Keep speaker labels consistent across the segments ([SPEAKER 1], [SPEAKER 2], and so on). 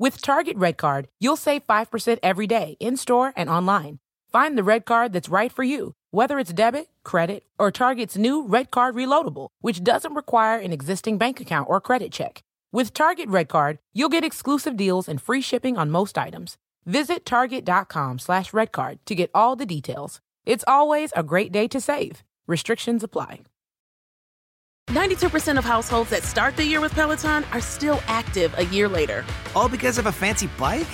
[SPEAKER 1] With Target Red Card, you'll save 5% every day in store and online. Find the red card that's right for you, whether it's debit, credit, or Target's new Red Card Reloadable, which doesn't require an existing bank account or credit check. With Target Red Card, you'll get exclusive deals and free shipping on most items. Visit target.com slash redcard to get all the details. It's always a great day to save. Restrictions apply.
[SPEAKER 2] 92% of households that start the year with Peloton are still active a year later.
[SPEAKER 3] All because of a fancy bike?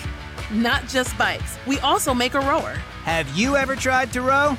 [SPEAKER 2] Not just bikes, we also make a rower.
[SPEAKER 3] Have you ever tried to row?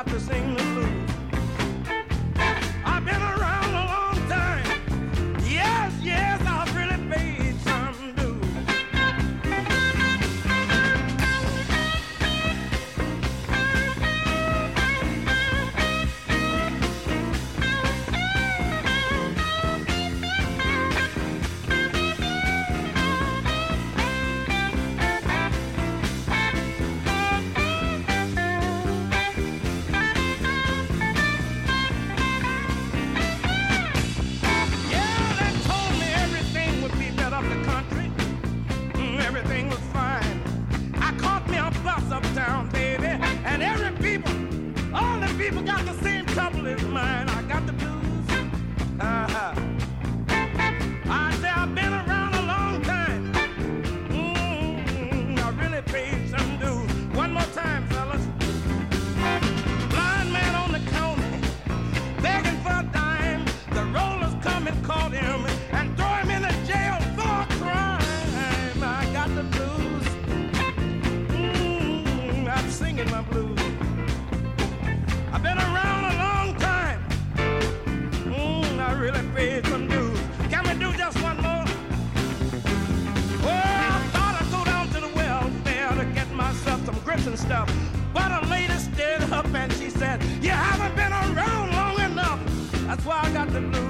[SPEAKER 4] about the
[SPEAKER 2] same trouble is mine. and stuff. But a lady stood up and she said, You haven't been around long enough. That's why I got the blues.